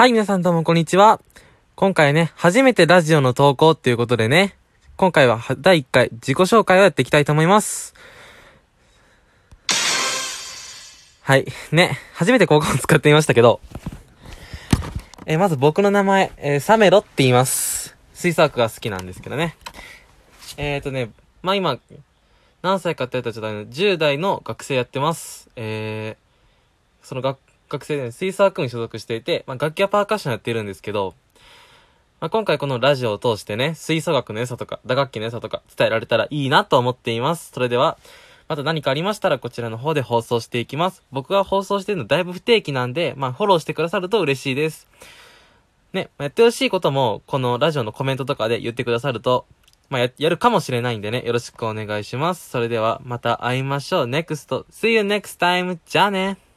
はい、皆さんどうもこんにちは。今回ね、初めてラジオの投稿っていうことでね、今回は第1回自己紹介をやっていきたいと思います。はい、ね、初めて高校を使ってみましたけど、えーまず僕の名前、えーサメロって言います。水作が好きなんですけどね。えーとね、まあ今、何歳かって言ったらちょっと、10代の学生やってます。えー、その学、学生で、ね、吹奏楽に所属していて、まあ楽器はパーカッションやってるんですけど、まあ今回このラジオを通してね、吹奏楽の良さとか、打楽器の良さとか伝えられたらいいなと思っています。それでは、また何かありましたらこちらの方で放送していきます。僕が放送してるのだいぶ不定期なんで、まあフォローしてくださると嬉しいです。ね、やってほしいことも、このラジオのコメントとかで言ってくださると、まあや、やるかもしれないんでね、よろしくお願いします。それでは、また会いましょう。NEXT。See you next time. じゃあね。